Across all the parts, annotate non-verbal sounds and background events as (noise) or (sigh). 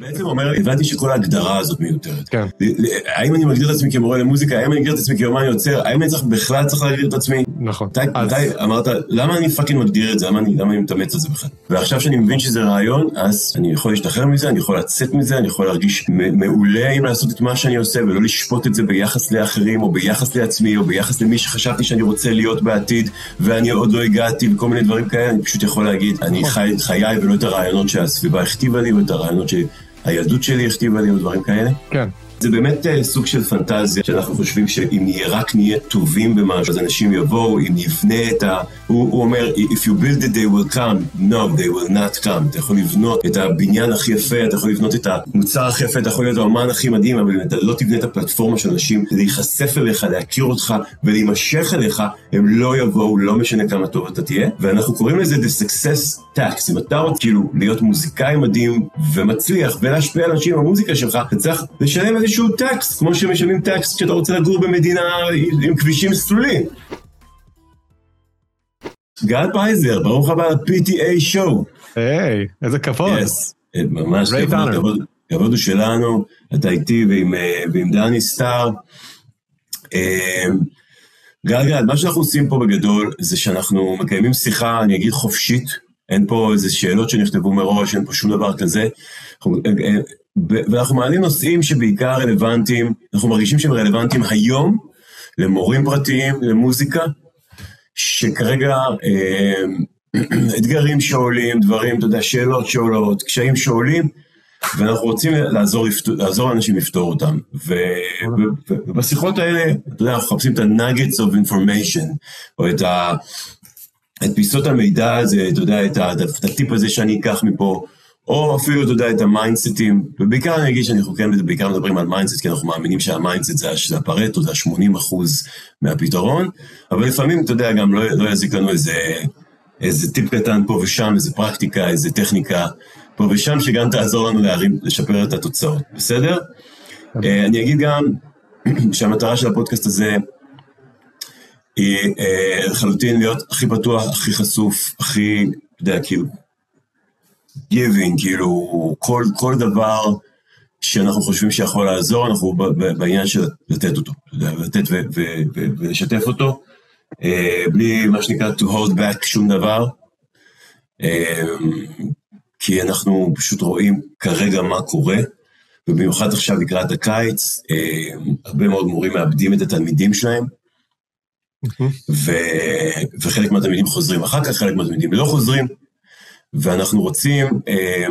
בעצם אומר, הבנתי שכל ההגדרה הזאת מיותרת. כן. האם אני מגדיר את עצמי כמורה למוזיקה? האם אני מגדיר את עצמי כאומן יוצר? האם אני צריך בכלל צריך להגדיר את עצמי? נכון. מתי, אז... אמרת, למה אני fucking מגדיר את זה? למה אני, למה אני מתאמץ על זה בכלל? ועכשיו שאני מבין שזה רעיון, אז אני יכול להשתחרר מזה, אני יכול לצאת מזה, אני יכול להרגיש מעולה עם לעשות את מה שאני עושה, ולא לשפוט את זה ביחס לאחרים, או ביחס לעצמי, או ביחס למי שחשבתי שאני רוצה להיות בעתיד, ואני עוד לא הגעתי, וכל מיני דברים כאלה, אני פשוט יכול להגיד, אני נכון. חי את חיי ולא את הרעיונות שהסביבה הכתיבה לי, או את הרעיונות שהילדות שלי הכתיבה לי, דברים כאלה. כן. זה באמת uh, סוג של פנטזיה, שאנחנו חושבים שאם רק נהיה טובים במשהו, אז אנשים יבואו, אם נבנה את ה... הוא, הוא אומר, If you build it, they will come. No, they will not come. אתה יכול לבנות את הבניין הכי יפה, אתה יכול לבנות את המוצר הכי יפה, אתה יכול להיות האומן הכי מדהים, אבל אם אתה לא תבנה את הפלטפורמה של אנשים להיחשף אליך, להכיר אותך ולהימשך אליך, הם לא יבואו, לא משנה כמה טוב אתה תהיה. ואנחנו קוראים לזה The Success Tax. אם אתה רוצה כאילו להיות מוזיקאי מדהים ומצליח ולהשפיע על אנשים במוזיקה שלך, אתה צריך לשלם איזשהו טקס, כמו שמשלמים טקס כשאתה רוצה לגור במדינה עם כבישים סלולים. גל פייזר, ברוך הבא ל- PTA show. היי, איזה כבוד. Yes, ממש כבוד, כבוד, כבוד הוא שלנו, אתה איתי ועם, ועם דני סטאר. גל גל, מה שאנחנו עושים פה בגדול, זה שאנחנו מקיימים שיחה, אני אגיד חופשית, אין פה איזה שאלות שנכתבו מראש, אין פה שום דבר כזה. ואנחנו מעלים נושאים שבעיקר רלוונטיים, אנחנו מרגישים שהם רלוונטיים היום למורים פרטיים, למוזיקה, שכרגע אה, (clears throat) אתגרים שעולים, דברים, אתה יודע, שאלות שעולות, קשיים שעולים, ואנחנו רוצים לעזור, לעזור לאנשים לפתור אותם. ובשיחות האלה, אתה יודע, אנחנו מחפשים את ה-nuggets of information, או את, ה, את פיסות המידע הזה, אתה יודע, את הטיפ הזה שאני אקח מפה. או אפילו, אתה יודע, את ה mindsetים, ובעיקר אני אגיד שאנחנו כן בעיקר מדברים על mindset, כי אנחנו מאמינים שה mindset זה, הפארטו, זה ה-80 אחוז מהפתרון, אבל לפעמים, אתה יודע, גם לא, לא יזיק לנו איזה, איזה טיפ קטן פה ושם, איזה פרקטיקה, איזה טכניקה פה ושם, שגם תעזור לנו להרים, לשפר את התוצאות, בסדר? אה, אני אגיד גם (clears throat) שהמטרה של הפודקאסט הזה היא אה, לחלוטין להיות הכי פתוח, הכי חשוף, הכי, אתה יודע, כאילו, giving, כאילו, כל, כל דבר שאנחנו חושבים שיכול לעזור, אנחנו בעניין של לתת אותו, לתת ולשתף אותו, אה, בלי מה שנקרא to hold back שום דבר, אה, כי אנחנו פשוט רואים כרגע מה קורה, ובמיוחד עכשיו לקראת הקיץ, אה, הרבה מאוד מורים מאבדים את התלמידים שלהם, ו, וחלק מהתלמידים חוזרים אחר כך, חלק מהתלמידים לא חוזרים. ואנחנו רוצים, אה,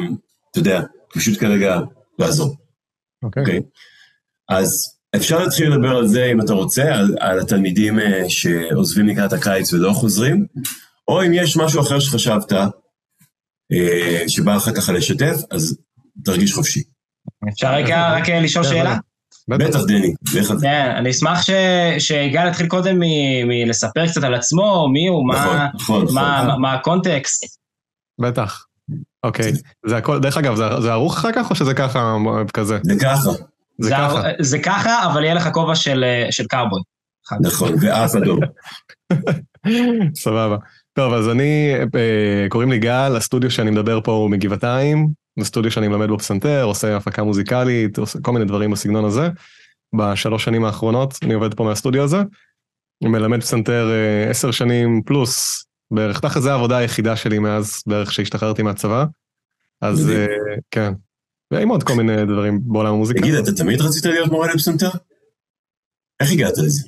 אתה יודע, פשוט כרגע לעזור. אוקיי. Okay. Okay? אז אפשר להתחיל לדבר על זה, אם אתה רוצה, על, על התלמידים אה, שעוזבים לקראת הקיץ ולא חוזרים, או אם יש משהו אחר שחשבת, אה, שבא לך ככה לשתף, אז תרגיש חופשי. אפשר רגע רק לשאול שאלה? בטח, דני, לך על זה. כן, אני אשמח שיגאל יתחיל קודם מלספר קצת על עצמו, מי הוא, מה נכון, נכון, נכון. הקונטקסט. בטח. אוקיי. זה הכל, דרך אגב, זה, זה ערוך אחר כך או שזה ככה, כזה? זה ככה. זה, זה ככה. זה ככה, אבל יהיה לך כובע של, של קרבון. נכון, ואף אדום. (laughs) סבבה. טוב, אז אני, אה, קוראים לי גל, הסטודיו שאני מדבר פה הוא מגבעתיים, זה סטודיו שאני מלמד בו פסנתר, עושה הפקה מוזיקלית, עושה כל מיני דברים בסגנון הזה. בשלוש שנים האחרונות אני עובד פה מהסטודיו הזה. מלמד פסנתר אה, עשר שנים פלוס בערך, תכף זה העבודה היחידה שלי מאז בערך שהשתחררתי מהצבא. אז uh, כן, ועם עוד כל מיני דברים בעולם המוזיקה. תגיד, אתה תמיד רצית להיות מורה לפסנתר? איך הגעת לזה?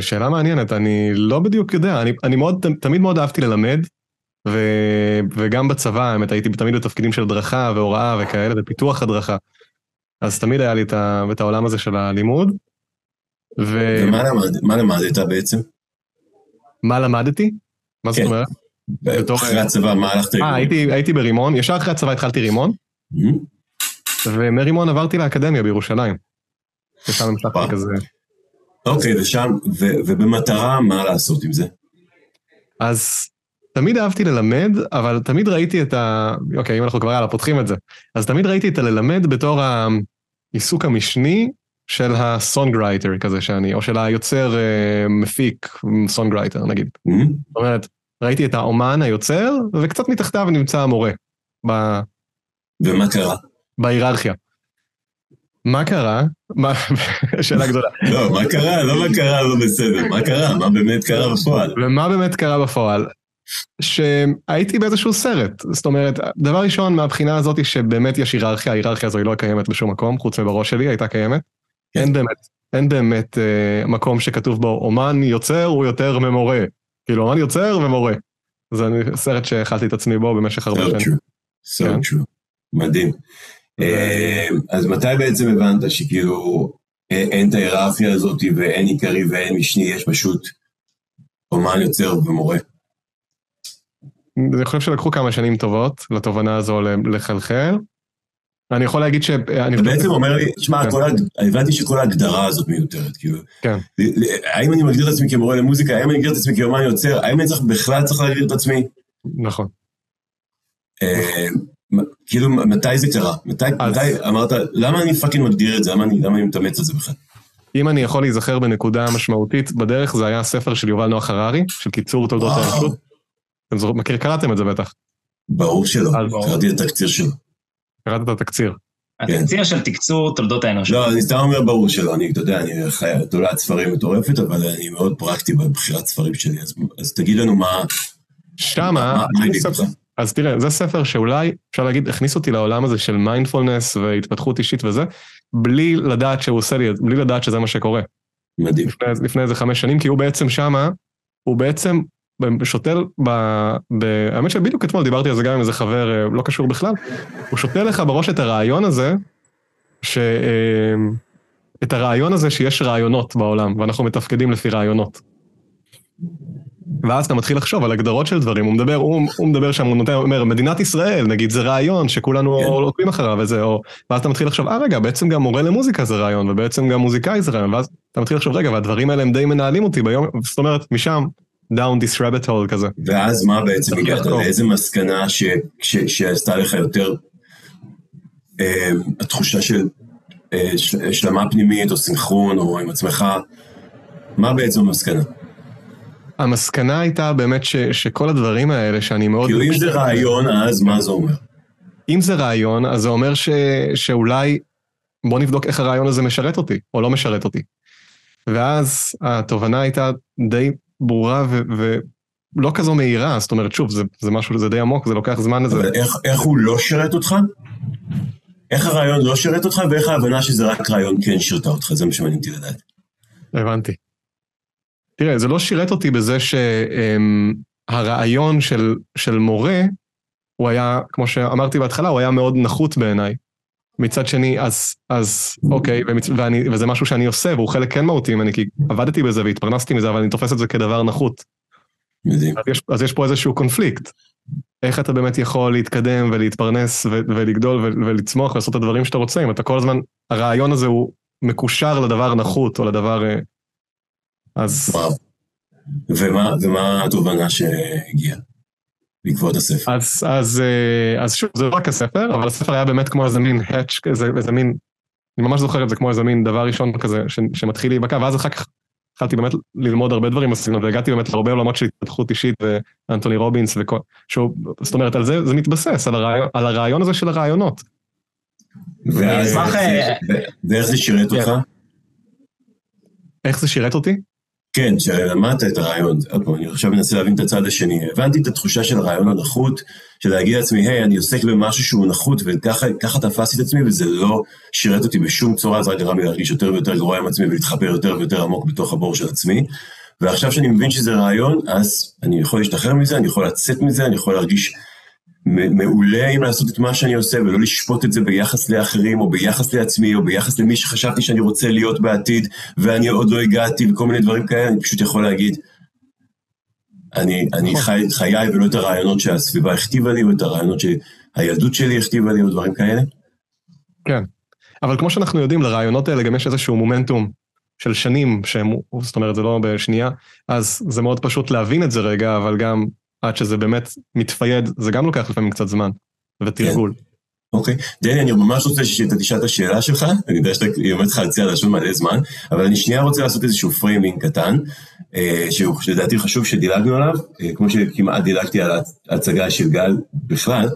שאלה מעניינת, אני לא בדיוק יודע, אני, אני מאוד, תמיד מאוד אהבתי ללמד, ו, וגם בצבא, האמת, הייתי תמיד בתפקידים של הדרכה והוראה וכאלה, ופיתוח הדרכה. אז תמיד היה לי את, את העולם הזה של הלימוד. ו... ומה למד, למדת בעצם? מה למדתי? מה זאת כן. אומרת? אחרי הצבא, מה הלכת לרימון? אה, הייתי ברימון, ישר אחרי הצבא התחלתי רימון, ומרימון עברתי לאקדמיה בירושלים. ושם המשכתי כזה. אוקיי, ושם, ובמטרה, מה לעשות עם זה? אז תמיד אהבתי ללמד, אבל תמיד ראיתי את ה... אוקיי, אם אנחנו כבר יאללה, פותחים את זה. אז תמיד ראיתי את הללמד בתור העיסוק המשני של ה songwriter כזה שאני, או של היוצר uh, מפיק songwriter נגיד. Mm-hmm. זאת אומרת, ראיתי את האומן היוצר, וקצת מתחתיו נמצא המורה. ב... ומה קרה? בהיררכיה. מה קרה? מה... (laughs) שאלה גדולה. לא, מה קרה? לא מה קרה, לא בסדר. מה קרה? מה באמת קרה בפועל? ומה באמת קרה בפועל? שהייתי באיזשהו סרט. זאת אומרת, דבר ראשון, מהבחינה הזאת שבאמת יש היררכיה, ההיררכיה הזו היא לא קיימת בשום מקום, חוץ מבראש שלי, הייתה קיימת. כן. אין באמת, אין באמת אה, מקום שכתוב בו, אומן יוצר הוא יותר ממורה. כאילו, אומן יוצר ומורה. זה סרט שהאכלתי את עצמי בו במשך הרבה שנים. So true, so true. מדהים. אה, אז מתי בעצם הבנת שכאילו אה, אין את ההיררכיה הזאת ואין עיקרי ואין משני, יש פשוט אומן יוצר ומורה? אני חושב שלקחו כמה שנים טובות לתובנה הזו לחלחל. אני יכול להגיד ש... אתה בעצם אומר לי, תשמע, כן. הבנתי שכל ההגדרה הזאת מיותרת, כאילו. כן. האם אני מגדיר את עצמי כמורה למוזיקה, האם אני מגדיר את עצמי כאומן יוצר, האם אני צריך, בכלל צריך להגדיר את עצמי? נכון. אה, כאילו, מתי זה קרה? מתי, אמרת, למה אני fucking מגדיר את זה? למה אני, מתאמץ על זה בכלל? אם אני יכול להיזכר בנקודה משמעותית בדרך, זה היה הספר של יובל נוח הררי, של קיצור תולדות האנושות. אתם מכיר, קראתם את זה בטח. ברור שלא, קראתי את התקציר שלו. קראת את התקציר. התקציר של תקצור תולדות האנושות. לא, אני סתם אומר ברור שלא, אני, אתה יודע, אני חי תולעת ספרים מטורפת, אבל אני מאוד פרקטי בבחירת ספרים שלי, אז תגיד לנו מה... שמה, אז תראה, זה ספר שאולי, אפשר להגיד, הכניס אותי לעולם הזה של מיינדפולנס והתפתחות אישית וזה, בלי לדעת שהוא עושה לי, בלי לדעת שזה מה שקורה. מדהים. לפני, לפני איזה חמש שנים, כי הוא בעצם שמה, הוא בעצם שותל, האמת שבדיוק אתמול דיברתי על זה גם עם איזה חבר אה, לא קשור בכלל, הוא שותל לך בראש את הרעיון הזה, ש... אה, את הרעיון הזה שיש רעיונות בעולם, ואנחנו מתפקדים לפי רעיונות. ואז אתה מתחיל לחשוב על הגדרות של דברים, הוא מדבר, הוא, הוא מדבר שם, הוא נותן, אומר, מדינת ישראל, נגיד זה רעיון שכולנו כן. עוקבים אחריו וזה, או, ואז אתה מתחיל לחשוב, אה רגע, בעצם גם מורה למוזיקה זה רעיון, ובעצם גם מוזיקאי זה רעיון, ואז אתה מתחיל לחשוב, רגע, והדברים האלה הם די מנהלים אותי ביום, זאת אומרת, משם, down this rabbit hole כזה. ואז מה בעצם הגעת, לאיזה מסקנה שעשתה לך יותר אה, התחושה של אה, השלמה פנימית, או סינכרון, או עם עצמך, מה בעצם המסקנה? המסקנה הייתה באמת ש, שכל הדברים האלה שאני מאוד... כאילו אם זה רעיון, אז מה זה אומר? אם זה רעיון, אז זה אומר ש, שאולי בוא נבדוק איך הרעיון הזה משרת אותי, או לא משרת אותי. ואז התובנה הייתה די ברורה ו, ולא כזו מהירה, זאת אומרת, שוב, זה, זה משהו, זה די עמוק, זה לוקח זמן לזה. אבל איך, איך הוא לא שירת אותך? איך הרעיון לא שירת אותך, ואיך ההבנה שזה רק רעיון כן שירתה אותך, זה מה שמעניין אותי לדעת. הבנתי. תראה, זה לא שירת אותי בזה שהרעיון של, של מורה, הוא היה, כמו שאמרתי בהתחלה, הוא היה מאוד נחות בעיניי. מצד שני, אז, אז אוקיי, ומצ... ואני, וזה משהו שאני עושה, והוא חלק כן מהותי ממני, כי עבדתי בזה והתפרנסתי מזה, אבל אני תופס את זה כדבר נחות. אז יש, אז יש פה איזשהו קונפליקט. איך אתה באמת יכול להתקדם ולהתפרנס ו- ולגדול ו- ולצמוח ולעשות את הדברים שאתה רוצה, אם אתה כל הזמן, הרעיון הזה הוא מקושר לדבר נחות או לדבר אה, אז... וואו. ומה, ומה התובנה שהגיעה בעקבות הספר? אז, אז, אה, אז שוב, זה לא רק הספר, אבל הספר היה באמת כמו איזה מין האץ' איזה מין, אני ממש זוכר את זה כמו איזה מין דבר ראשון כזה ש, שמתחיל להיבקע, ואז אחר כך התחלתי באמת ללמוד הרבה דברים בסגנון, והגעתי באמת להרבה עולמות של התפתחות אישית ואנטוני רובינס וכל, שהוא, זאת אומרת, על זה זה מתבסס, על הרעיון, על הרעיון הזה של הרעיונות. ואז, אה, ואיך זה שירת אותך? איך זה שירת אותי? כן, שלמדת את הרעיון, עוד פעם, אני עכשיו מנסה להבין את הצד השני. הבנתי את התחושה של הרעיון הנחות, של להגיד לעצמי, היי, אני עוסק במשהו שהוא נחות, וככה תפסתי את עצמי, וזה לא שירת אותי בשום צורה, זה רק גרם לי להרגיש יותר ויותר גרוע עם עצמי, ולהתחבר יותר ויותר עמוק בתוך הבור של עצמי. ועכשיו שאני מבין שזה רעיון, אז אני יכול להשתחרר מזה, אני יכול לצאת מזה, אני יכול להרגיש מעולה עם לעשות את מה שאני עושה, ולא לשפוט את זה ביחס לאחרים, או ביחס לעצמי, או ביחס למי שחשבתי שאני רוצה להיות בעתיד, ואני עוד לא הגעתי, וכל מיני דברים כאלה, אני פשוט יכול להגיד, אני, אני נכון. חי את חיי ולא את הרעיונות שהסביבה הכתיבה לי, או את הרעיונות שהילדות שלי הכתיבה לי, או דברים כאלה. כן, אבל כמו שאנחנו יודעים, לרעיונות האלה גם יש איזשהו מומנטום של שנים, שהם, זאת אומרת, זה לא בשנייה, אז זה מאוד פשוט להבין את זה רגע, אבל גם עד שזה באמת מתפייד, זה גם לוקח לפעמים קצת זמן, ותרגול. כן. אוקיי. דני, אני ממש רוצה שאתה תשאל את השאלה שלך, אני יודע שאתה עומד לך על קצה הלשון מלא זמן, אבל אני שנייה רוצה לעשות איזשהו framing קטן, אה, שהוא לדעתי חשוב שדילגנו עליו, אה, כמו שכמעט דילגתי על ההצגה של גל בכלל.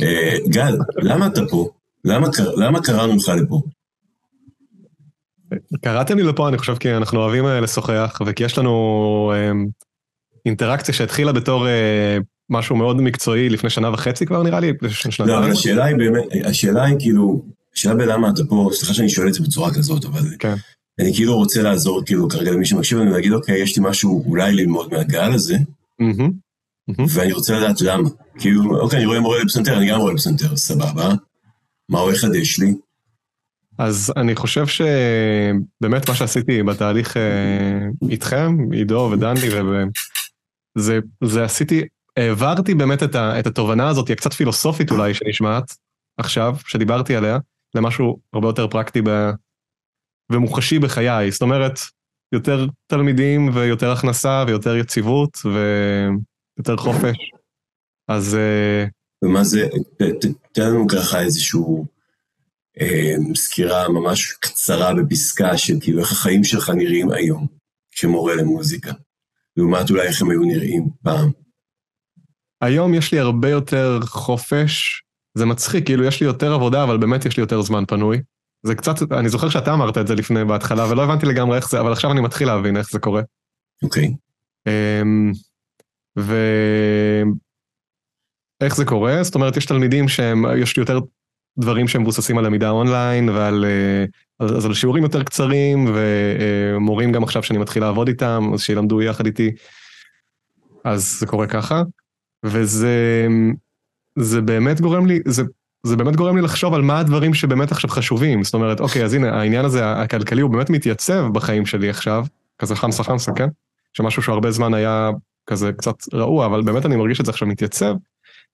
אה, גל, למה אתה פה? למה, למה קראנו לך לפה? קראתם לי לפה, אני חושב, כי אנחנו אוהבים לשוחח, וכי יש לנו אינטראקציה שהתחילה בתור משהו מאוד מקצועי לפני שנה וחצי כבר נראה לי. לא, אבל השאלה היא באמת, השאלה היא כאילו, השאלה בלמה אתה פה, סליחה שאני שואל את זה בצורה כזאת, אבל כן. אני כאילו רוצה לעזור כאילו כרגע למי שמקשיב לנו ולהגיד, אוקיי, יש לי משהו אולי ללמוד מהגל הזה, ואני רוצה לדעת למה. כאילו, אוקיי, אני רואה מורה לפסנתר, אני גם רואה לפסנתר, סבבה. מה הוא יחדש לי? אז אני חושב שבאמת מה שעשיתי בתהליך אה, איתכם, עידו ודני, וזה עשיתי העברתי באמת את, ה, את התובנה הזאת, הקצת פילוסופית אולי שנשמעת עכשיו, שדיברתי עליה, למשהו הרבה יותר פרקטי ב, ומוחשי בחיי. זאת אומרת, יותר תלמידים ויותר הכנסה ויותר יציבות ויותר חופש. אז... אה, ומה זה, תן לנו ככה איזשהו אה, סקירה ממש קצרה בפסקה של כאילו איך החיים שלך נראים היום כמורה למוזיקה, לעומת אולי איך הם היו נראים פעם. היום יש לי הרבה יותר חופש, זה מצחיק, כאילו יש לי יותר עבודה, אבל באמת יש לי יותר זמן פנוי. זה קצת, אני זוכר שאתה אמרת את זה לפני, בהתחלה, ולא הבנתי לגמרי איך זה, אבל עכשיו אני מתחיל להבין איך זה קורה. אוקיי. Okay. אמ, ו... איך זה קורה? זאת אומרת, יש תלמידים שהם, יש לי יותר דברים שהם מבוססים על למידה אונליין ועל אה, אז על שיעורים יותר קצרים, ומורים גם עכשיו שאני מתחיל לעבוד איתם, אז שילמדו יחד איתי. אז זה קורה ככה. וזה זה באמת גורם לי, זה, זה באמת גורם לי לחשוב על מה הדברים שבאמת עכשיו חשובים. זאת אומרת, אוקיי, אז הנה, העניין הזה הכלכלי הוא באמת מתייצב בחיים שלי עכשיו, כזה חמסה חמסה, כן? שמשהו שהרבה זמן היה כזה קצת רעוע, אבל באמת אני מרגיש את זה עכשיו מתייצב.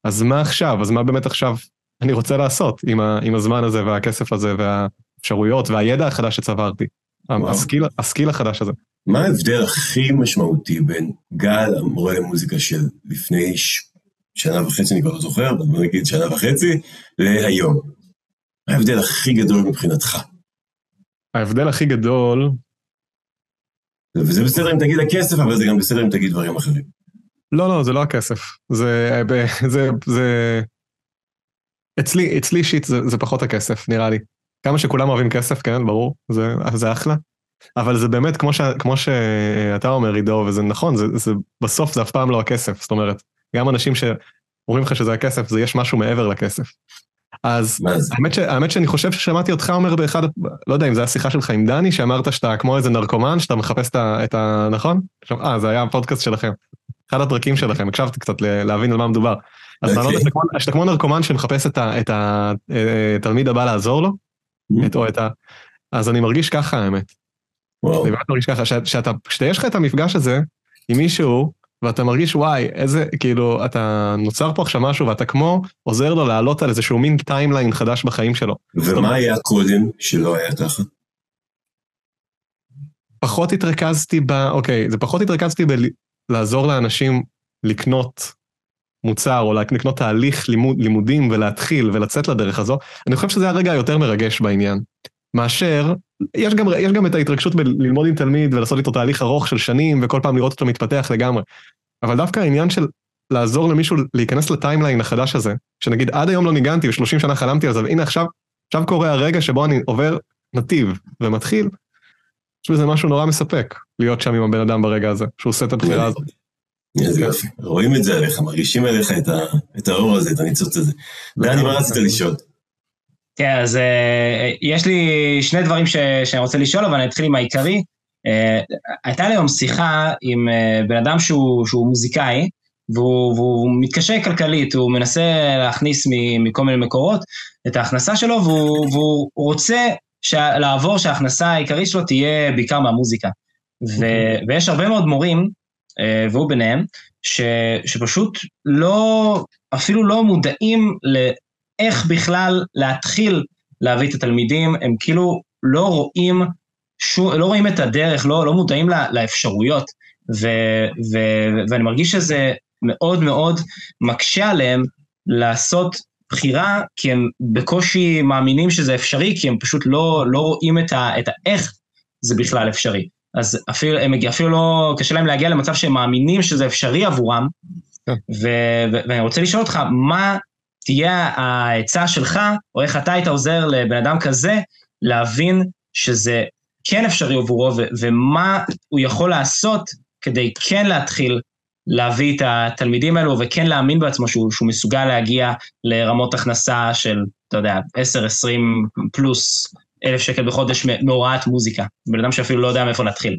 אז מה עכשיו? אז מה באמת עכשיו אני רוצה לעשות עם, ה, עם הזמן הזה והכסף הזה והאפשרויות והידע החדש שצברתי? הסקיל, הסקיל החדש הזה. מה ההבדל הכי משמעותי בין גל, המורה למוזיקה של לפני ש... שנה וחצי, אני כבר לא זוכר, אבל בוא נגיד שנה וחצי, להיום? מה ההבדל הכי גדול מבחינתך? ההבדל הכי גדול... וזה בסדר אם תגיד הכסף, אבל זה גם בסדר אם תגיד דברים אחרים. לא, לא, זה לא הכסף. זה... זה... זה... אצלי, אצלי אישית זה, זה פחות הכסף, נראה לי. כמה שכולם אוהבים כסף, כן, ברור, זה, זה אחלה. אבל זה באמת, כמו, ש, כמו שאתה אומר, עידו, וזה נכון, זה, זה, בסוף זה אף פעם לא הכסף, זאת אומרת, גם אנשים שאומרים לך שזה הכסף, זה יש משהו מעבר לכסף. אז האמת, ש, האמת שאני חושב ששמעתי אותך אומר באחד, לא יודע אם זו השיחה שלך עם דני, שאמרת שאתה כמו איזה נרקומן, שאתה מחפש את ה... את ה נכון? אה, זה היה הפודקאסט שלכם. אחד הפרקים שלכם, הקשבתי קצת להבין על מה מדובר. אז אתה אמרת אוקיי. שאתה כמו נרקומן שמחפש את התלמיד הבא לעזור לו, mm-hmm. או את ה... אז אני מרגיש ככה האמת. וואו. אני באמת מרגיש ככה, שאתה, כשיש לך את המפגש הזה עם מישהו, ואתה מרגיש וואי, איזה, כאילו, אתה נוצר פה עכשיו משהו ואתה כמו עוזר לו לעלות על איזשהו מין timeline חדש בחיים שלו. ומה היה קודם שלא היה ככה? פחות התרכזתי ב... אוקיי, זה פחות התרכזתי בלעזור לאנשים לקנות מוצר או לקנות תהליך לימוד, לימודים ולהתחיל ולצאת לדרך הזו. אני חושב שזה הרגע היותר מרגש בעניין. מאשר, יש גם, יש גם את ההתרגשות בללמוד עם תלמיד ולעשות איתו תהליך ארוך של שנים וכל פעם לראות אותו מתפתח לגמרי. אבל דווקא העניין של לעזור למישהו להיכנס לטיימליין החדש הזה, שנגיד עד היום לא ניגנתי ו-30 שנה חלמתי על זה, והנה עכשיו, עכשיו קורה הרגע שבו אני עובר נתיב ומתחיל, יש בזה משהו נורא מספק, להיות שם עם הבן אדם ברגע הזה, שהוא עושה את הבחירה הזאת. איזה יופי, רואים את זה עליך, מרגישים עליך את האור הזה, את הניצוץ הזה. דני, מה רצית לשאול? כן, אז uh, יש לי שני דברים ש, שאני רוצה לשאול, אבל אני אתחיל עם העיקרי. Uh, הייתה לי היום שיחה עם uh, בן אדם שהוא, שהוא מוזיקאי, והוא, והוא מתקשה כלכלית, הוא מנסה להכניס מכל מיני מקורות את ההכנסה שלו, והוא, והוא רוצה שה, לעבור שההכנסה העיקרית שלו תהיה בעיקר מהמוזיקה. ו, אוקיי. ויש הרבה מאוד מורים, והוא ביניהם, ש, שפשוט לא, אפילו לא מודעים איך בכלל להתחיל להביא את התלמידים, הם כאילו לא רואים, שו, לא רואים את הדרך, לא, לא מודעים לה, לאפשרויות, ו, ו, ואני מרגיש שזה מאוד מאוד מקשה עליהם לעשות בחירה, כי הם בקושי מאמינים שזה אפשרי, כי הם פשוט לא, לא רואים את, ה, את האיך זה בכלל אפשרי. אז אפילו, הם, אפילו לא, קשה להם להגיע למצב שהם מאמינים שזה אפשרי עבורם, כן. ו, ו, ואני רוצה לשאול אותך, מה תהיה העצה שלך, או איך אתה היית עוזר לבן אדם כזה להבין שזה כן אפשרי עבורו, ו, ומה הוא יכול לעשות כדי כן להתחיל להביא את התלמידים האלו וכן להאמין בעצמו שהוא, שהוא מסוגל להגיע לרמות הכנסה של, אתה יודע, 10-20 פלוס אלף שקל בחודש מהוראת מוזיקה. בן אדם שאפילו לא יודע מאיפה להתחיל.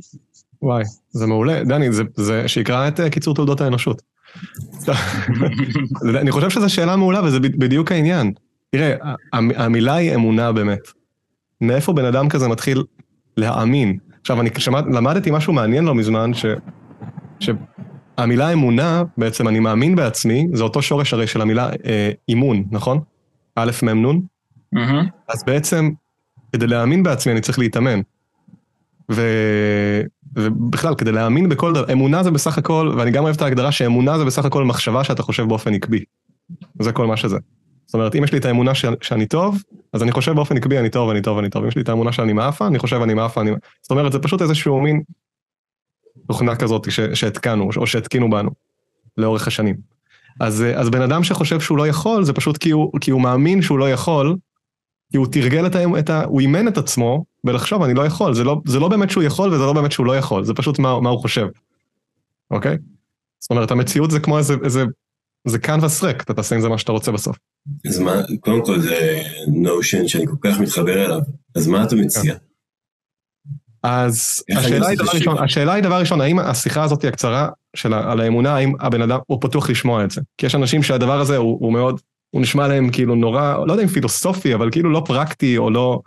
וואי, זה מעולה. דני, זה, זה שיקרא את אה, קיצור תעודות האנושות. (laughs) אני חושב שזו שאלה מעולה וזה בדיוק העניין. תראה, המילה היא אמונה באמת. מאיפה בן אדם כזה מתחיל להאמין? עכשיו, אני שמע, למדתי משהו מעניין לא מזמן, ש, שהמילה אמונה, בעצם אני מאמין בעצמי, זה אותו שורש הרי של המילה אה, אימון, נכון? א' מ' נ'? Mm-hmm. אז בעצם, כדי להאמין בעצמי אני צריך להתאמן. ו... ובכלל, כדי להאמין בכל דבר, אמונה זה בסך הכל, ואני גם אוהב את ההגדרה שאמונה זה בסך הכל מחשבה שאתה חושב באופן עקבי. זה כל מה שזה. זאת אומרת, אם יש לי את האמונה ש... שאני טוב, אז אני חושב באופן עקבי אני טוב, אני טוב, אני טוב. אם יש לי את האמונה שאני מאפה, אני חושב אני מאפה, אני... זאת אומרת, זה פשוט איזשהו מין תוכנה כזאת ש... שהתקנו, או שהתקינו בנו, לאורך השנים. אז, אז בן אדם שחושב שהוא לא יכול, זה פשוט כי הוא, כי הוא מאמין שהוא לא יכול, כי הוא תרגל את ה... את ה הוא אימן את עצמו בלחשוב, אני לא יכול. זה לא, זה לא באמת שהוא יכול וזה לא באמת שהוא לא יכול, זה פשוט מה, מה הוא חושב, אוקיי? זאת אומרת, המציאות זה כמו איזה, איזה, זה קנבס ריק, אתה תעשה עם זה מה שאתה רוצה בסוף. אז מה, קודם כל זה נושן שאני כל כך מתחבר אליו, אז מה אתה מציע? אז השאלה היא, דבר ראשון, השאלה היא דבר ראשון, האם השיחה הזאת הקצרה של על האמונה, האם הבן אדם, הוא פתוח לשמוע את זה? כי יש אנשים שהדבר הזה הוא, הוא מאוד, הוא נשמע להם כאילו נורא, לא יודע אם פילוסופי, אבל כאילו לא פרקטי או לא...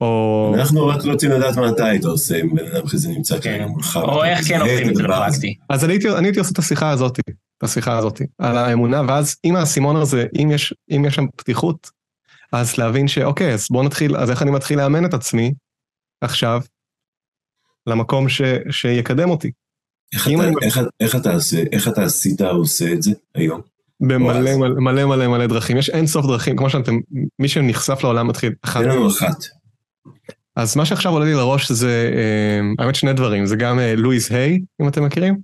או... אנחנו רק רוצים לדעת מה אתה היית עושה אם בן אדם כזה נמצא כרגע מולך. או איך כן עושים את זה לפרקטי. אז אני הייתי עושה את השיחה הזאת, את השיחה הזאת, על האמונה, ואז עם האסימון הזה, אם יש, אם יש שם פתיחות, אז להבין שאוקיי, אז בוא נתחיל, אז איך אני מתחיל לאמן את עצמי עכשיו למקום ש, שיקדם אותי. איך אתה, אני... איך, איך, אתה עושה, איך אתה עשית עושה את זה היום? במלא מלא, מלא מלא מלא דרכים, יש אין סוף דרכים, כמו שאתם, מי שנחשף לעולם מתחיל. תן לנו אחת. אז מה שעכשיו עולה לי לראש זה, אה, האמת שני דברים, זה גם אה, לואיס היי, אם אתם מכירים,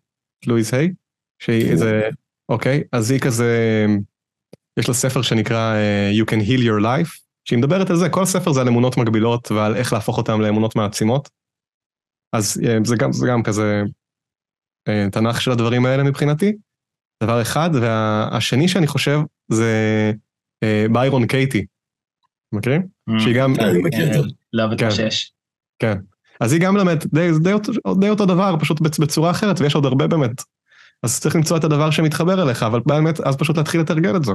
לואיס היי, שהיא איזה, אוקיי, אז היא כזה, יש לה ספר שנקרא אה, You can heal your life, שהיא מדברת על זה, כל ספר זה על אמונות מגבילות ועל איך להפוך אותן לאמונות מעצימות. אז זה גם, זה גם כזה תנ"ך של הדברים האלה מבחינתי, דבר אחד, והשני שאני חושב זה ביירון קייטי, מכירים? Mm. שהיא גם... כן, אני מכיר את זה. לא בטוח שיש. כן. אז היא גם מלמדת די, די, די אותו דבר, פשוט בצורה אחרת, ויש עוד הרבה באמת. אז צריך למצוא את הדבר שמתחבר אליך, אבל באמת, אז פשוט להתחיל לתרגל את זה.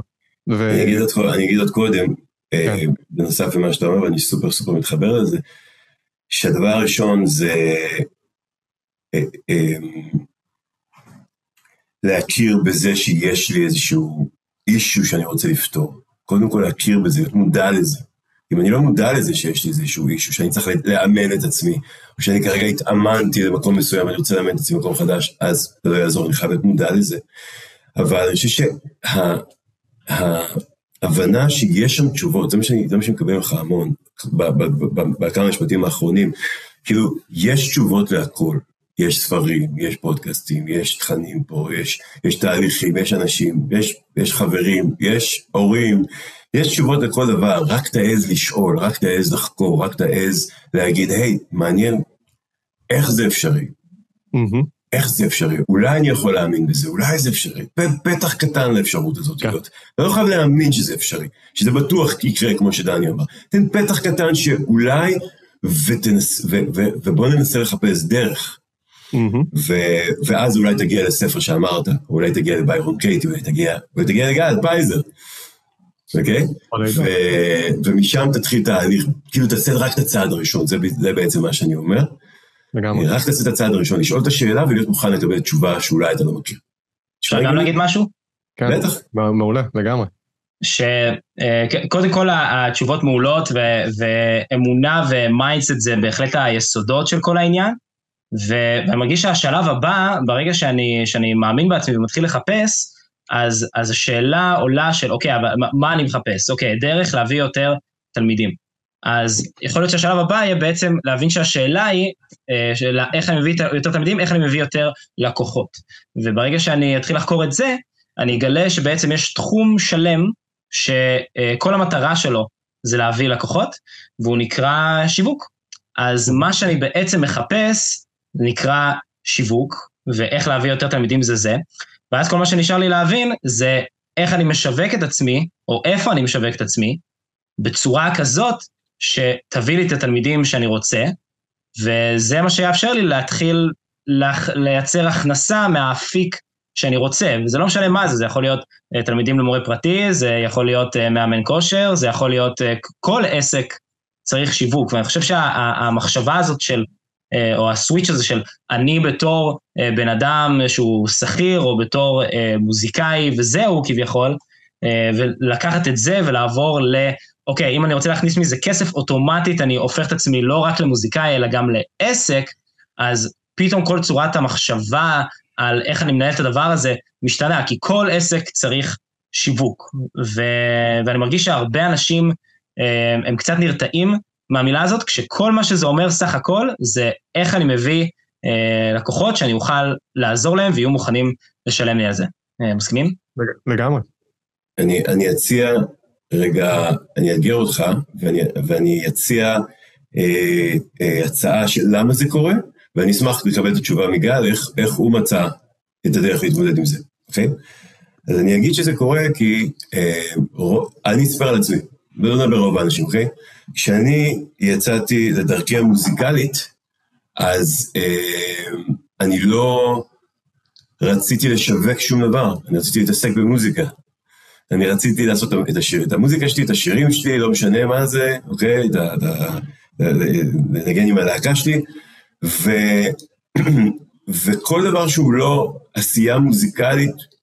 ו... אני, אגיד עוד, אני אגיד עוד קודם, אה, כן. בנוסף למה שאתה אומר, ואני סופר סופר מתחבר לזה, שהדבר הראשון זה אה, אה, להכיר בזה שיש לי איזשהו אישו שאני רוצה לפתור. קודם כל להכיר בזה, להיות מודע לזה. אם אני לא מודע לזה שיש לי איזשהו אישו, שאני צריך לאמן את עצמי, או שאני כרגע התאמנתי למקום מסוים, ואני רוצה לאמן את עצמי במקום חדש, אז זה לא יעזור, אני חייב להיות מודע לזה. אבל אני חושב שההבנה שיש שם תשובות, זה מה שאני, זה מה שאני מקבל ממך המון, בכמה משפטים האחרונים, כאילו, יש תשובות להכל. יש ספרים, יש פודקאסטים, יש תכנים פה, יש, יש תהליכים, יש אנשים, יש, יש חברים, יש הורים, יש תשובות לכל דבר, רק תעז לשאול, רק תעז לחקור, רק תעז להגיד, היי, מעניין, איך זה אפשרי? Mm-hmm. איך זה אפשרי? אולי אני יכול להאמין בזה, אולי זה אפשרי. פתח קטן לאפשרות הזאת כן. לא חייב להאמין שזה אפשרי, שזה בטוח יקרה, כמו שדני אמר. תן פתח קטן שאולי, ותנס, ו, ו, ובוא ננסה לחפש דרך. Mm-hmm. ו- ואז אולי תגיע לספר שאמרת, אולי תגיע לביירון קייטי, אולי תגיע, אולי תגיע לגל פייזר. אוקיי? ו- ומשם תתחיל תהליך, כאילו תעשה רק את הצעד הראשון, זה, זה בעצם מה שאני אומר. לגמרי. רק תעשה את הצעד הראשון, לשאול את השאלה ולהיות מוכן לקבל תשובה שאולי אתה לא מכיר. אפשר גם להגיד משהו? כן, בטח. מעולה, לגמרי. שקודם כל התשובות מעולות ואמונה ו mindset זה בהחלט היסודות של כל העניין. ואני מרגיש שהשלב הבא, ברגע שאני, שאני מאמין בעצמי ומתחיל לחפש, אז, אז השאלה עולה של, אוקיי, אבל מה, אני מחפש? אוקיי, דרך להביא יותר תלמידים. אז יכול להיות שהשלב הבא יהיה בעצם להבין שהשאלה היא, אה, של איך אני מביא יותר תלמידים, איך אני מביא יותר לקוחות. וברגע שאני אתחיל לחקור את זה, אני אגלה שבעצם יש תחום שלם שכל המטרה שלו זה להביא לקוחות, והוא נקרא שיווק. אז מה שאני בעצם מחפש נקרא שיווק, ואיך להביא יותר תלמידים זה זה, ואז כל מה שנשאר לי להבין זה איך אני משווק את עצמי, או איפה אני משווק את עצמי, בצורה כזאת שתביא לי את התלמידים שאני רוצה, וזה מה שיאפשר לי להתחיל לייצר הכנסה מהאפיק שאני רוצה, וזה לא משנה מה זה, זה יכול להיות uh, תלמידים למורה פרטי, זה יכול להיות uh, מאמן כושר, זה יכול להיות uh, כל עסק צריך שיווק, ואני חושב שהמחשבה שה, הזאת של, או הסוויץ' הזה של אני בתור uh, בן אדם שהוא שכיר, או בתור uh, מוזיקאי, וזהו כביכול, ולקחת את זה ולעבור ל... אוקיי, אם אני רוצה להכניס מזה כסף, אוטומטית אני הופך את עצמי לא רק למוזיקאי, אלא גם לעסק, אז פתאום כל צורת המחשבה על איך אני מנהל את הדבר הזה משתנה, כי כל עסק צריך שיווק. ו... ואני מרגיש שהרבה אנשים אה, הם קצת נרתעים מהמילה הזאת, כשכל מה שזה אומר סך הכל זה איך אני מביא אה, לקוחות שאני אוכל לעזור להם ויהיו מוכנים לשלם לי על זה. אה, מסכימים? לגמרי. אני, אני אציע, רגע, אני אאתגר אותך ואני, ואני אציע אה, אה, הצעה של למה זה קורה, ואני אשמח לקבל את התשובה מגל, איך, איך הוא מצא את הדרך להתמודד עם זה, אוקיי? אז אני אגיד שזה קורה כי אה, רוב, אני אספר על עצמי, ולא נדבר רוב האנשים, אוקיי? כשאני יצאתי לדרכי המוזיקלית, אז אה, אני לא רציתי לשווק שום דבר, אני רציתי להתעסק במוזיקה. אני רציתי לעשות את, השיר, את המוזיקה שלי, את השירים שלי, לא משנה מה זה, אוקיי? לנגן עם הלהקה שלי, ו, (clears throat) וכל דבר שהוא לא עשייה מוזיקלית,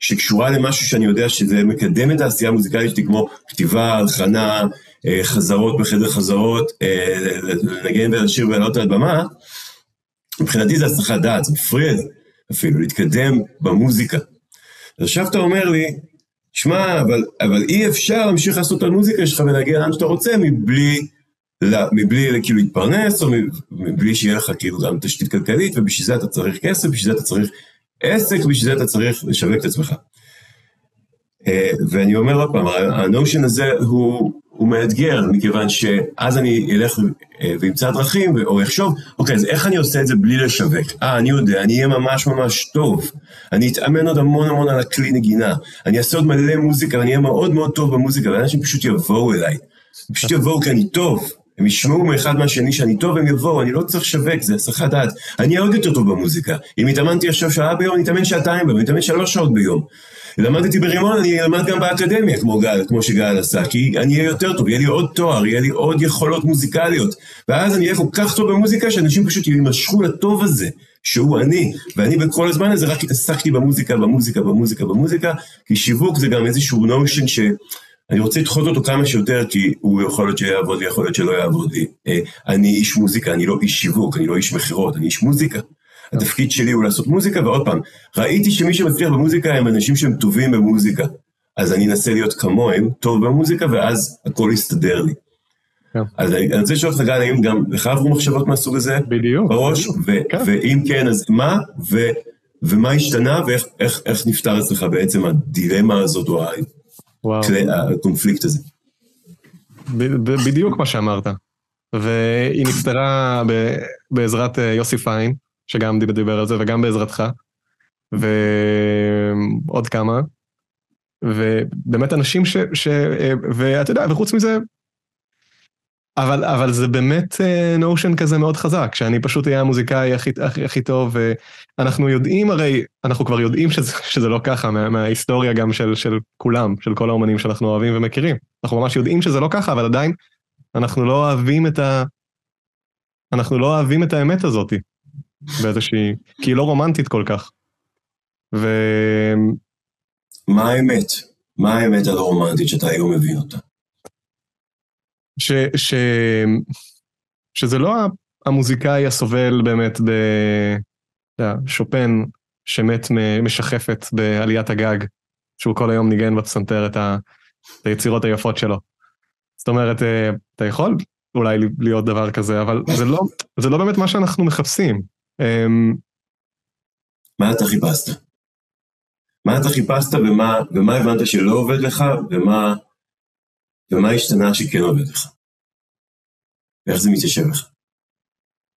שקשורה למשהו שאני יודע שזה מקדם את העשייה המוזיקלית שלי, כמו כתיבה, הלחנה, אה, חזרות בחדר חזרות, אה, לנגן ולשיר ולעלות על במה, מבחינתי זה הסחת דעת, זה מפריע אפילו, להתקדם במוזיקה. אז עכשיו אתה אומר לי, שמע, אבל, אבל אי אפשר להמשיך לעשות את המוזיקה שלך ולהגיע לאן שאתה רוצה מבלי לא, מבלי כאילו להתפרנס, או מבלי שיהיה לך כאילו גם תשתית כלכלית, ובשביל זה אתה צריך כסף, בשביל זה אתה צריך עסק, בשביל זה אתה צריך לשווק את עצמך. אה, ואני אומר עוד פעם, הנושן הזה הוא, הוא מאתגר, מכיוון שאז אני אלך אה, ואמצא דרכים, או אחשוב, אוקיי, אז איך אני עושה את זה בלי לשווק? אה, אני יודע, אני אהיה ממש ממש טוב. אני אתאמן עוד המון המון על הכלי נגינה. אני אעשה עוד מלא מוזיקה, ואני אהיה מאוד מאוד טוב במוזיקה, ואנשים פשוט יבואו אליי. פשוט יבואו כי אני טוב. הם ישמעו מאחד מהשני שאני טוב, הם יבואו, אני לא צריך לשווק, זה הסחת דעת. אני עוד יותר טוב במוזיקה. אם התאמנתי עכשיו שעה ביום, אני אתאמן שעתיים ביום, אני אתאמן שלוש שעות ביום. למדתי ברימון, אני אלמד גם באקדמיה, כמו גל, כמו שגל עשה, כי אני אהיה יותר טוב, יהיה לי עוד תואר, יהיה לי עוד יכולות מוזיקליות. ואז אני אהיה כל כך טוב במוזיקה, שאנשים פשוט יימשכו לטוב הזה, שהוא אני. ואני בכל הזמן הזה רק התעסקתי במוזיקה, במוזיקה, במוזיקה, במוזיקה, כי שיווק זה גם איזשהו נושן ש... אני רוצה לדחות אותו כמה שיותר, כי הוא יכול להיות שיעבוד ויכול להיות שלא יעבוד לי. אה, אני איש מוזיקה, אני לא איש שיווק, אני לא איש מכירות, אני איש מוזיקה. התפקיד שלי הוא לעשות מוזיקה, ועוד פעם, ראיתי שמי שמצליח במוזיקה הם אנשים שהם טובים במוזיקה. אז אני אנסה להיות כמוהם, טוב במוזיקה, ואז הכל יסתדר לי. כן. אז אני רוצה לשאול אותך, גל, האם גם לך עברו מחשבות מהסוג הזה? בדיוק. בראש? כן. ואם כן, אז מה? ומה השתנה, ואיך נפתר אצלך בעצם הדילמה הזאת, או הקונפליקט הזה. בדיוק מה שאמרת. והיא נפתרה בעזרת אה, יוסי פיין, שגם דיבר על זה, וגם בעזרתך, ועוד כמה. ובאמת אנשים ש... ש... אה, ואתה יודע, וחוץ מזה, אבל, אבל זה באמת נושן uh, כזה מאוד חזק, שאני פשוט אהיה המוזיקאי הכי, הכי, הכי טוב, ואנחנו יודעים הרי, אנחנו כבר יודעים שזה, שזה לא ככה, מה, מההיסטוריה גם של, של כולם, של כל האומנים שאנחנו אוהבים ומכירים. אנחנו ממש יודעים שזה לא ככה, אבל עדיין אנחנו לא אוהבים את ה... אנחנו לא אוהבים את האמת הזאת, באיזושהי... כי היא לא רומנטית כל כך. ו... מה האמת? מה האמת הלא רומנטית שאתה היום מבין אותה? ש, ש, שזה לא המוזיקאי הסובל באמת ב... שופן שמת משחפת בעליית הגג שהוא כל היום ניגן בפסנתר את, ה, את היצירות היפות שלו. זאת אומרת, אה, אתה יכול אולי להיות דבר כזה, אבל זה לא, זה לא באמת מה שאנחנו מחפשים. אמ, מה אתה חיפשת? מה אתה חיפשת ומה, ומה הבנת שלא עובד לך, ומה, ומה השתנה שכן עובד לך? ואיך זה מתיישב לך?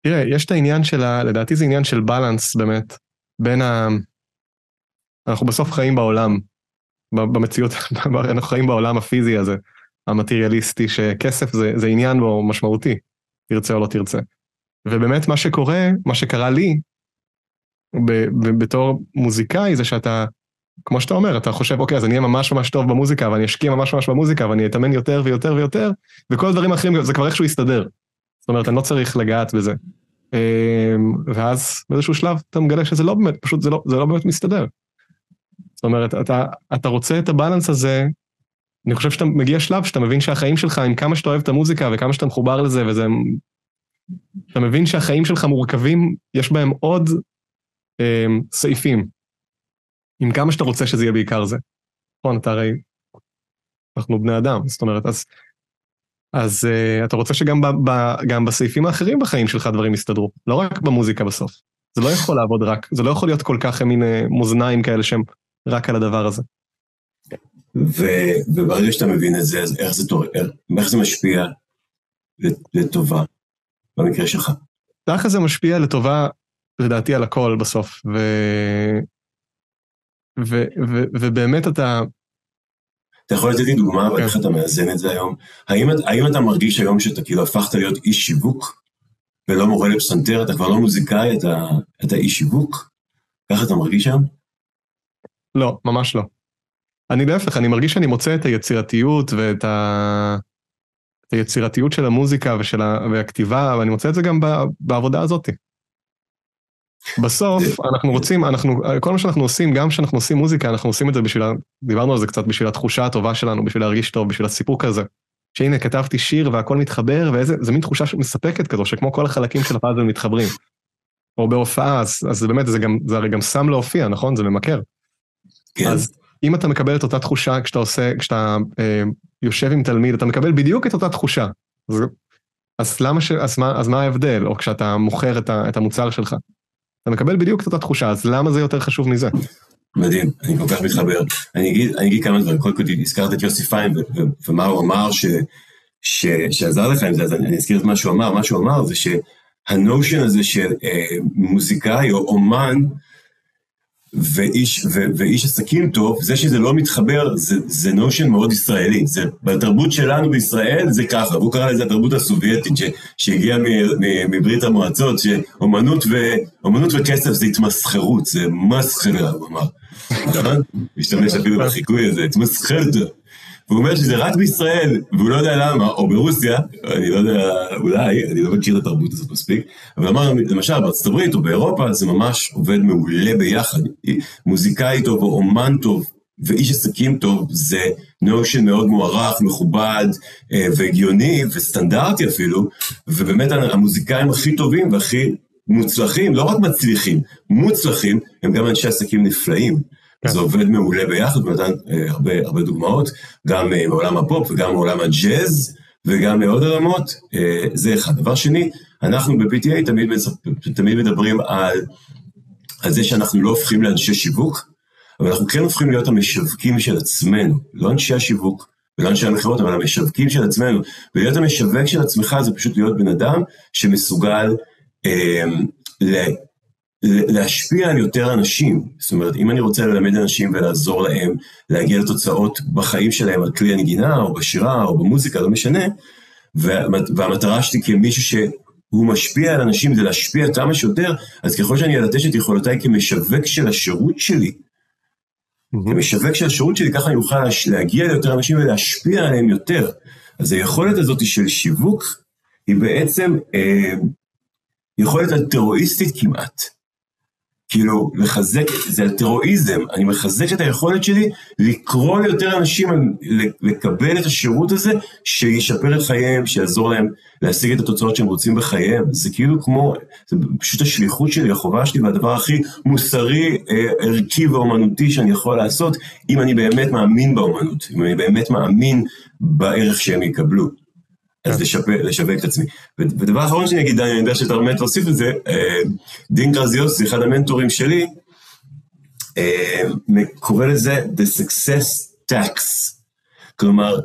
תראה, יש את העניין של, ה... לדעתי זה עניין של בלנס באמת, בין ה... אנחנו בסוף חיים בעולם, במציאות, (laughs) אנחנו חיים בעולם הפיזי הזה, המטריאליסטי, שכסף זה, זה עניין בו משמעותי, תרצה או לא תרצה. ובאמת מה שקורה, מה שקרה לי, ב, ב, בתור מוזיקאי, זה שאתה, כמו שאתה אומר, אתה חושב, אוקיי, אז אני אהיה ממש ממש טוב במוזיקה, ואני אשקיע ממש ממש במוזיקה, ואני אתאמן יותר ויותר ויותר, וכל הדברים האחרים, זה כבר איכשהו יסתדר. זאת אומרת, אני לא צריך לגעת בזה. אמ, ואז באיזשהו שלב אתה מגלה שזה לא באמת, פשוט זה לא, זה לא באמת מסתדר. זאת אומרת, אתה, אתה רוצה את הבאלנס הזה, אני חושב שאתה מגיע שלב שאתה מבין שהחיים שלך, עם כמה שאתה אוהב את המוזיקה וכמה שאתה מחובר לזה, וזה... אתה מבין שהחיים שלך מורכבים, יש בהם עוד אה, סעיפים. עם כמה שאתה רוצה שזה יהיה בעיקר זה. נכון, אתה הרי... אנחנו בני אדם, זאת אומרת, אז אז uh, אתה רוצה שגם ב, ב, גם בסעיפים האחרים בחיים שלך דברים יסתדרו, לא רק במוזיקה בסוף. זה לא יכול לעבוד רק, זה לא יכול להיות כל כך מין uh, מאזניים כאלה שהם רק על הדבר הזה. ו- וברגע שאתה מבין את זה, אז איך זה, תור... איך זה משפיע לטובה במקרה שלך? ככה זה משפיע לטובה, לדעתי, על הכל בסוף. ו... ובאמת אתה, אתה יכול לתת לי דוגמה, ואיך כן. אתה מאזן את זה היום? האם, האם אתה מרגיש היום שאתה כאילו הפכת להיות איש שיווק, ולא מורה לפסנתר, אתה כבר לא מוזיקאי, אתה, אתה איש שיווק? ככה אתה מרגיש היום? לא, ממש לא. אני להפך, אני מרגיש שאני מוצא את היצירתיות ואת ה... את היצירתיות של המוזיקה ושל ה... והכתיבה, ואני מוצא את זה גם ב... בעבודה הזאת. בסוף אנחנו רוצים, אנחנו, כל מה שאנחנו עושים, גם כשאנחנו עושים מוזיקה, אנחנו עושים את זה בשביל, דיברנו על זה קצת, בשביל התחושה הטובה שלנו, בשביל להרגיש טוב, בשביל הסיפוק הזה. שהנה כתבתי שיר והכל מתחבר, ואיזה, זה מין תחושה מספקת כזו, שכמו כל החלקים של הפאזל מתחברים. או בהופעה, אז, אז באמת, זה גם, זה הרי גם סם להופיע, נכון? זה ממכר. כן. אז אם אתה מקבל את אותה תחושה כשאתה עושה, כשאתה אה, יושב עם תלמיד, אתה מקבל בדיוק את אותה תחושה. אז, אז למה ש... אז מה, אז מה ההבדל? או כשאתה מוכר את, ה, את המוצר שלך. אתה מקבל בדיוק את אותה תחושה, אז למה זה יותר חשוב מזה? מדהים, אני כל כך מתחבר. אני אגיד, אני אגיד כמה דברים, קודם כל הזכרת את יוסי פיין ומה הוא אמר ש, ש, שעזר לך עם זה, אז אני, אני אזכיר את מה שהוא אמר, מה שהוא אמר זה שהנושן הזה של אה, מוזיקאי או אומן, ואיש, ו, ואיש עסקים טוב, זה שזה לא מתחבר, זה, זה נושן מאוד ישראלי. זה, בתרבות שלנו בישראל זה ככה, והוא קרא לזה התרבות הסובייטית שהגיעה מברית המועצות, שאומנות ו, וכסף זה התמסחרות, זה מסחרה, הוא אמר. נכון? משתמש אפילו בחיקוי הזה, התמסחרת. והוא אומר שזה רק בישראל, והוא לא יודע למה, או ברוסיה, אני לא יודע, אולי, אני לא מכיר את התרבות הזאת מספיק, אבל אמר, למשל בארצות הברית או באירופה, זה ממש עובד מעולה ביחד. מוזיקאי טוב או אומן טוב ואיש עסקים טוב, זה נושן מאוד מוערך, מכובד אה, והגיוני וסטנדרטי אפילו, ובאמת המוזיקאים הכי טובים והכי מוצלחים, לא רק מצליחים, מוצלחים, הם גם אנשי עסקים נפלאים. כן. זה עובד מעולה ביחד, הוא נתן אה, הרבה, הרבה דוגמאות, גם אה, מעולם הפופ וגם מעולם הג'אז, וגם מעוד רמות, אה, זה אחד. דבר שני, אנחנו ב-PTA תמיד, תמיד מדברים על, על זה שאנחנו לא הופכים לאנשי שיווק, אבל אנחנו כן הופכים להיות המשווקים של עצמנו, לא אנשי השיווק, ולא אנשי המכירות, אבל המשווקים של עצמנו. ולהיות המשווק של עצמך זה פשוט להיות בן אדם שמסוגל אה, להשפיע על יותר אנשים. זאת אומרת, אם אני רוצה ללמד אנשים ולעזור להם להגיע לתוצאות בחיים שלהם על כלי הנגינה, או בשירה, או במוזיקה, לא משנה, והמטרה שלי כמישהו שהוא משפיע על אנשים זה להשפיע כמה שיותר, אז ככל שאני אלטש את יכולותיי כמשווק של השירות שלי, mm-hmm. כמשווק של השירות שלי, ככה אני אוכל להגיע ליותר אנשים ולהשפיע עליהם יותר. אז היכולת הזאת של שיווק היא בעצם אה, יכולת אלטרואיסטית כמעט. כאילו, לחזק, זה אלטרואיזם, אני מחזק את היכולת שלי לקרוא ליותר אנשים לקבל את השירות הזה, שישפר את חייהם, שיעזור להם להשיג את התוצאות שהם רוצים בחייהם. זה כאילו כמו, זה פשוט השליחות שלי, החובה שלי, והדבר הכי מוסרי, אה, ערכי ואומנותי שאני יכול לעשות, אם אני באמת מאמין באומנות, אם אני באמת מאמין בערך שהם יקבלו. אז כן. לשווק, את עצמי. ודבר אחרון שאני אגיד, דני, אני יודע שאתה באמת להוסיף לזה, אה, דין גרזיוס, אחד המנטורים שלי, אה, קורא לזה The Success Tax. כלומר,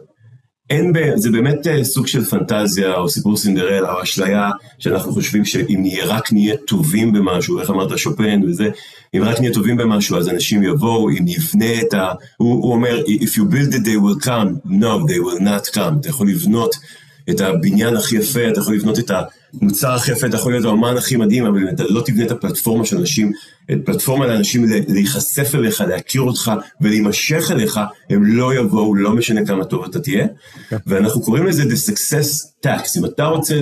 אין, ב, זה באמת אה, סוג של פנטזיה או סיפור סינדרלה או אשליה שאנחנו חושבים שאם נהיה, רק נהיה טובים במשהו, איך אמרת שופן וזה, אם רק נהיה טובים במשהו אז אנשים יבואו, אם נבנה את ה... הוא, הוא אומר, If you build it they will come, no they will not come. אתה יכול לבנות את הבניין הכי יפה, אתה יכול לבנות את המוצר הכי יפה, אתה יכול להיות האומן הכי מדהים, אבל אתה לא תבנה את הפלטפורמה של אנשים, את פלטפורמה לאנשים להיחשף אליך, להכיר אותך ולהימשך אליך, הם לא יבואו, לא משנה כמה טוב אתה תהיה. Okay. כן. ואנחנו קוראים לזה The Success Tax. אם אתה רוצה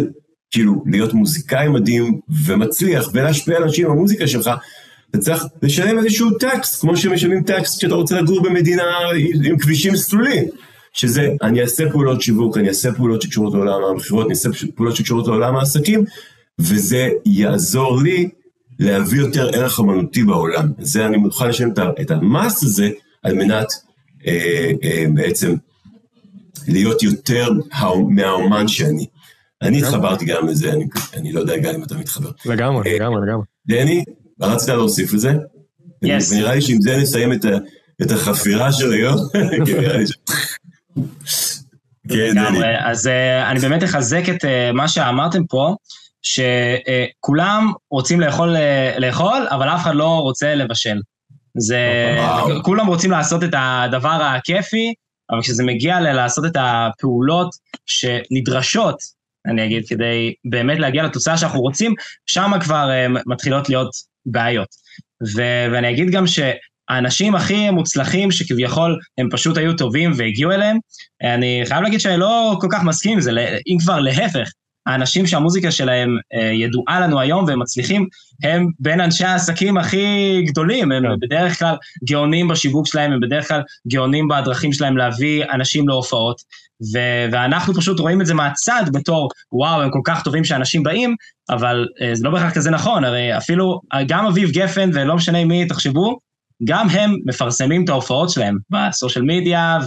כאילו להיות מוזיקאי מדהים ומצליח ולהשפיע על אנשים במוזיקה שלך, אתה צריך לשלם איזשהו טקסט, כמו שמשלמים טקסט כשאתה רוצה לגור במדינה עם כבישים סלולים. שזה, אני אעשה פעולות שיווק, אני אעשה פעולות שקשורות לעולם המכירות, אני אעשה פעולות שקשורות לעולם העסקים, וזה יעזור לי להביא יותר ערך אמנותי בעולם. זה, אני מוכן לשלם את המס הזה על מנת אה, אה, בעצם להיות יותר מהאומן שאני. אני התחברתי גם לזה, אני, אני לא יודע גם אם אתה מתחבר. לגמרי, אה, לגמרי, לגמרי. דני, רצית להוסיף לזה? Yes. ונראה לי שעם זה נסיים את, ה, את החפירה של היום, כי נראה לי ש... כן, אז אה, אני באמת אחזק את אה, מה שאמרתם פה, שכולם רוצים לאכול, אה, לאכול, אבל אף אחד לא רוצה לבשל. זה, כולם רוצים לעשות את הדבר הכיפי, אבל כשזה מגיע לעשות את הפעולות שנדרשות, אני אגיד, כדי באמת להגיע לתוצאה שאנחנו רוצים, שם כבר מתחילות להיות בעיות. ו- ואני אגיד גם ש... האנשים הכי מוצלחים שכביכול הם פשוט היו טובים והגיעו אליהם, אני חייב להגיד שאני לא כל כך מסכים עם זה, אם כבר להפך. האנשים שהמוזיקה שלהם אה, ידועה לנו היום והם מצליחים, הם בין אנשי העסקים הכי גדולים, הם כן. בדרך כלל גאונים בשיווק שלהם, הם בדרך כלל גאונים בדרכים שלהם להביא אנשים להופעות, ו- ואנחנו פשוט רואים את זה מהצד בתור, וואו, הם כל כך טובים שאנשים באים, אבל אה, זה לא בהכרח כזה נכון, הרי אפילו גם אביב גפן ולא משנה מי, תחשבו, גם הם מפרסמים את ההופעות שלהם בסושיאל מדיה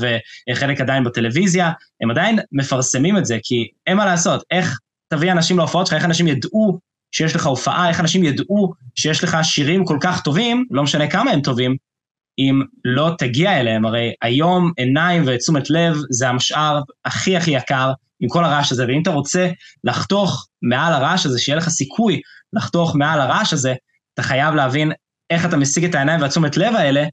וחלק עדיין בטלוויזיה, הם עדיין מפרסמים את זה, כי אין מה לעשות, איך תביא אנשים להופעות שלך, איך אנשים ידעו שיש לך הופעה, איך אנשים ידעו שיש לך שירים כל כך טובים, לא משנה כמה הם טובים, אם לא תגיע אליהם. הרי היום עיניים ותשומת לב זה המשאב הכי הכי יקר עם כל הרעש הזה, ואם אתה רוצה לחתוך מעל הרעש הזה, שיהיה לך סיכוי לחתוך מעל הרעש הזה, אתה חייב להבין איך אתה משיג את העיניים והתשומת לב האלה,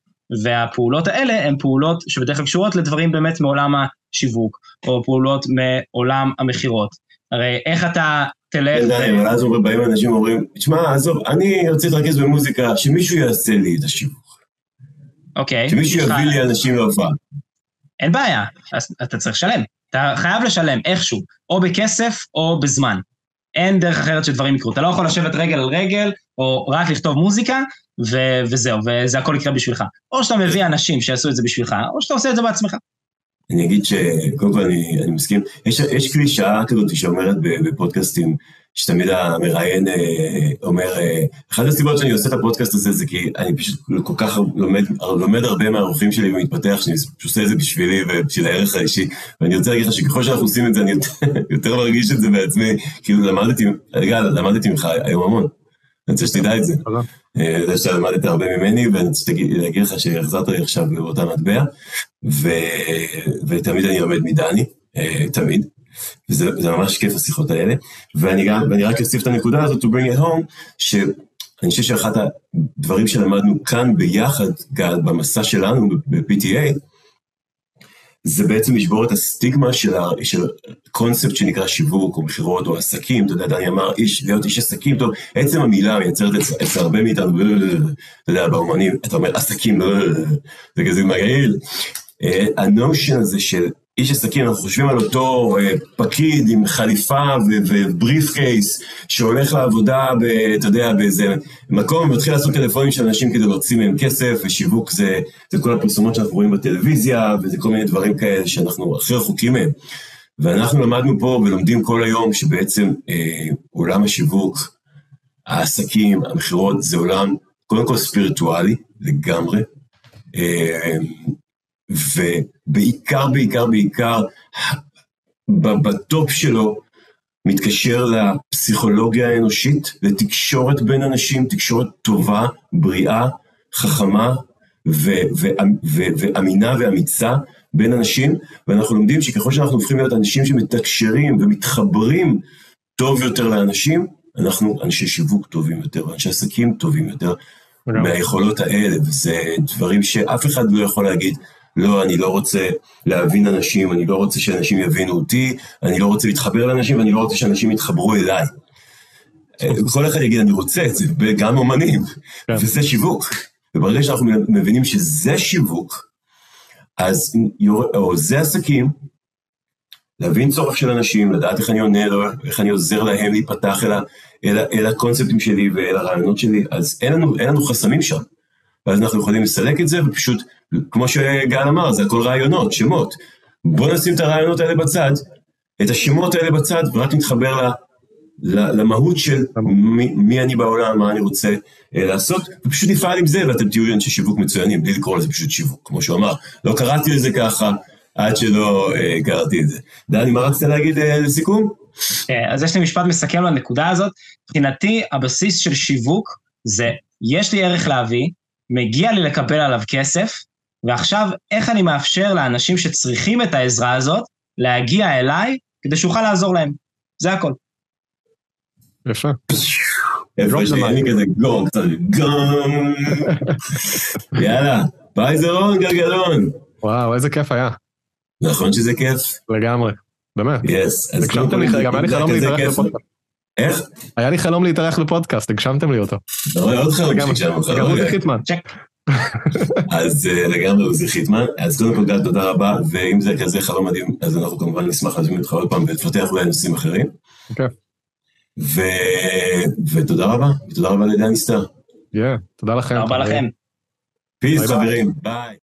והפעולות האלה הן פעולות שבדרך כלל קשורות לדברים באמת מעולם השיווק, או פעולות מעולם המכירות. הרי איך אתה תלך... אבל אז באים אנשים ואומרים, תשמע, עזוב, אני רוצה להתרכז במוזיקה, שמישהו יעשה לי את השיווק. אוקיי. שמישהו יביא לי אנשים להופעה. אין בעיה, אז אתה צריך לשלם. אתה חייב לשלם איכשהו, או בכסף או בזמן. אין דרך אחרת שדברים יקרו. אתה לא יכול לשבת רגל על רגל, או רק לכתוב מוזיקה, ו- וזהו, וזה הכל יקרה בשבילך. או שאתה מביא אנשים שיעשו את זה בשבילך, או שאתה עושה את זה בעצמך. אני אגיד שקודם כל אני, אני מסכים, יש, יש קלישאה כזאת שאומרת בפודקאסטים, שתמיד המראיין אה, אומר, אה, אחת הסיבות שאני עושה את הפודקאסט הזה זה כי אני פשוט כל כך לומד, לומד הרבה מהאורחים שלי ומתפתח, שאני פשוט עושה את זה בשבילי ובשביל הערך האישי, ואני רוצה להגיד לך שככל שאנחנו עושים את זה אני יותר, (laughs) יותר מרגיש את זה בעצמי, כאילו למדתי, רגע, למדתי ממך היום המון. אני רוצה שתדע את זה. אני יודע שאתה למדת הרבה ממני, ואני רוצה להגיד לך שהחזרת לי עכשיו באותה מטבע, ותמיד אני לומד מדני, אה, תמיד. וזה ממש כיף השיחות האלה. ואני גם, ואני רק אוסיף את הנקודה הזאת, to bring it home, שאני חושב שאחד הדברים שלמדנו כאן ביחד, גל, במסע שלנו ב-PTA, זה בעצם לשבור את הסטיגמה של, ה, של קונספט שנקרא שיווק או מכירות או עסקים, אתה יודע, דני אמר, איש, להיות איש עסקים, טוב, עצם המילה מייצרת אצל הרבה מאיתנו, אתה יודע, באומנים, אתה אומר עסקים, זה כזה מגעיל. הנושן הזה של איש עסקים, אנחנו חושבים על אותו אה, פקיד עם חליפה ובריף קייס, שהולך לעבודה, ב, אתה יודע, באיזה מקום, ומתחיל לעשות טלפונים של אנשים כדי להוציא מהם כסף, ושיווק זה, זה כל הפרסומות שאנחנו רואים בטלוויזיה, וזה כל מיני דברים כאלה שאנחנו הכי רחוקים מהם. ואנחנו למדנו פה ולומדים כל היום שבעצם אה, עולם השיווק, העסקים, המכירות, זה עולם קודם כל ספיריטואלי לגמרי, אה, ובעיקר, בעיקר, בעיקר, בטופ שלו מתקשר לפסיכולוגיה האנושית, לתקשורת בין אנשים, תקשורת טובה, בריאה, חכמה ואמינה ואמיצה בין אנשים, ואנחנו לומדים שככל שאנחנו הופכים להיות אנשים שמתקשרים ומתחברים טוב יותר לאנשים, אנחנו אנשי שיווק טובים יותר, ואנשי עסקים טובים יותר מהיכולות האלה, וזה דברים שאף אחד לא יכול להגיד, לא, אני לא רוצה להבין אנשים, אני לא רוצה שאנשים יבינו אותי, אני לא רוצה להתחבר לאנשים, ואני לא רוצה שאנשים יתחברו אליי. כל אחד יגיד, אני רוצה את זה, גם אומנים, כן. וזה שיווק. וברגע שאנחנו מבינים שזה שיווק, אז, או זה עסקים, להבין צורך של אנשים, לדעת איך אני עונה איך אני עוזר להם להיפתח אל, אל, אל הקונספטים שלי ואל הרעיונות שלי, אז אין לנו, אין לנו חסמים שם. ואז אנחנו יכולים לסלק את זה, ופשוט, כמו שגל אמר, זה הכל רעיונות, שמות. בוא נשים את הרעיונות האלה בצד, את השמות האלה בצד, ורק נתחבר ל, ל, למהות של מי, מי אני בעולם, מה אני רוצה אה, לעשות, ופשוט נפעל עם זה, ואתם תהיו אנשי שיווק מצוינים, בלי לקרוא לזה פשוט שיווק, כמו שהוא אמר. לא קראתי לזה ככה, עד שלא אה, קראתי את זה. דני, מה רצית להגיד אה, לסיכום? אה, אז יש לי משפט מסכם לנקודה הזאת. מבחינתי, הבסיס של שיווק זה, יש לי ערך להביא, מגיע לי לקבל עליו כסף, ועכשיו, איך אני מאפשר לאנשים שצריכים את העזרה הזאת, להגיע אליי, כדי שאוכל לעזור להם. זה הכל. יפה. איפה יש לי כזה גונג, קצת גונג. (laughs) יאללה, ביי זרון גלגלון. וואו, איזה כיף היה. נכון שזה כיף? לגמרי, באמת. יס. הגשמתם לי, גם היה לי חלום להתארח בפודקאסט. איך? היה לי חלום להתארח בפודקאסט, הגשמתם לי אותו. אתה רואה עוד חלום שהגשמנו לך. גם עוזי חיטמן. אז לגמרי עוזי חיטמן. אז קודם כל גל, תודה רבה, ואם זה כזה חלום מדהים, אז אנחנו כמובן נשמח להזמין אותך עוד פעם ולפתח אולי נושאים אחרים. ותודה רבה, ותודה רבה לדני סטאר. תודה לכם. תודה רבה לכם. פיס חברים, ביי.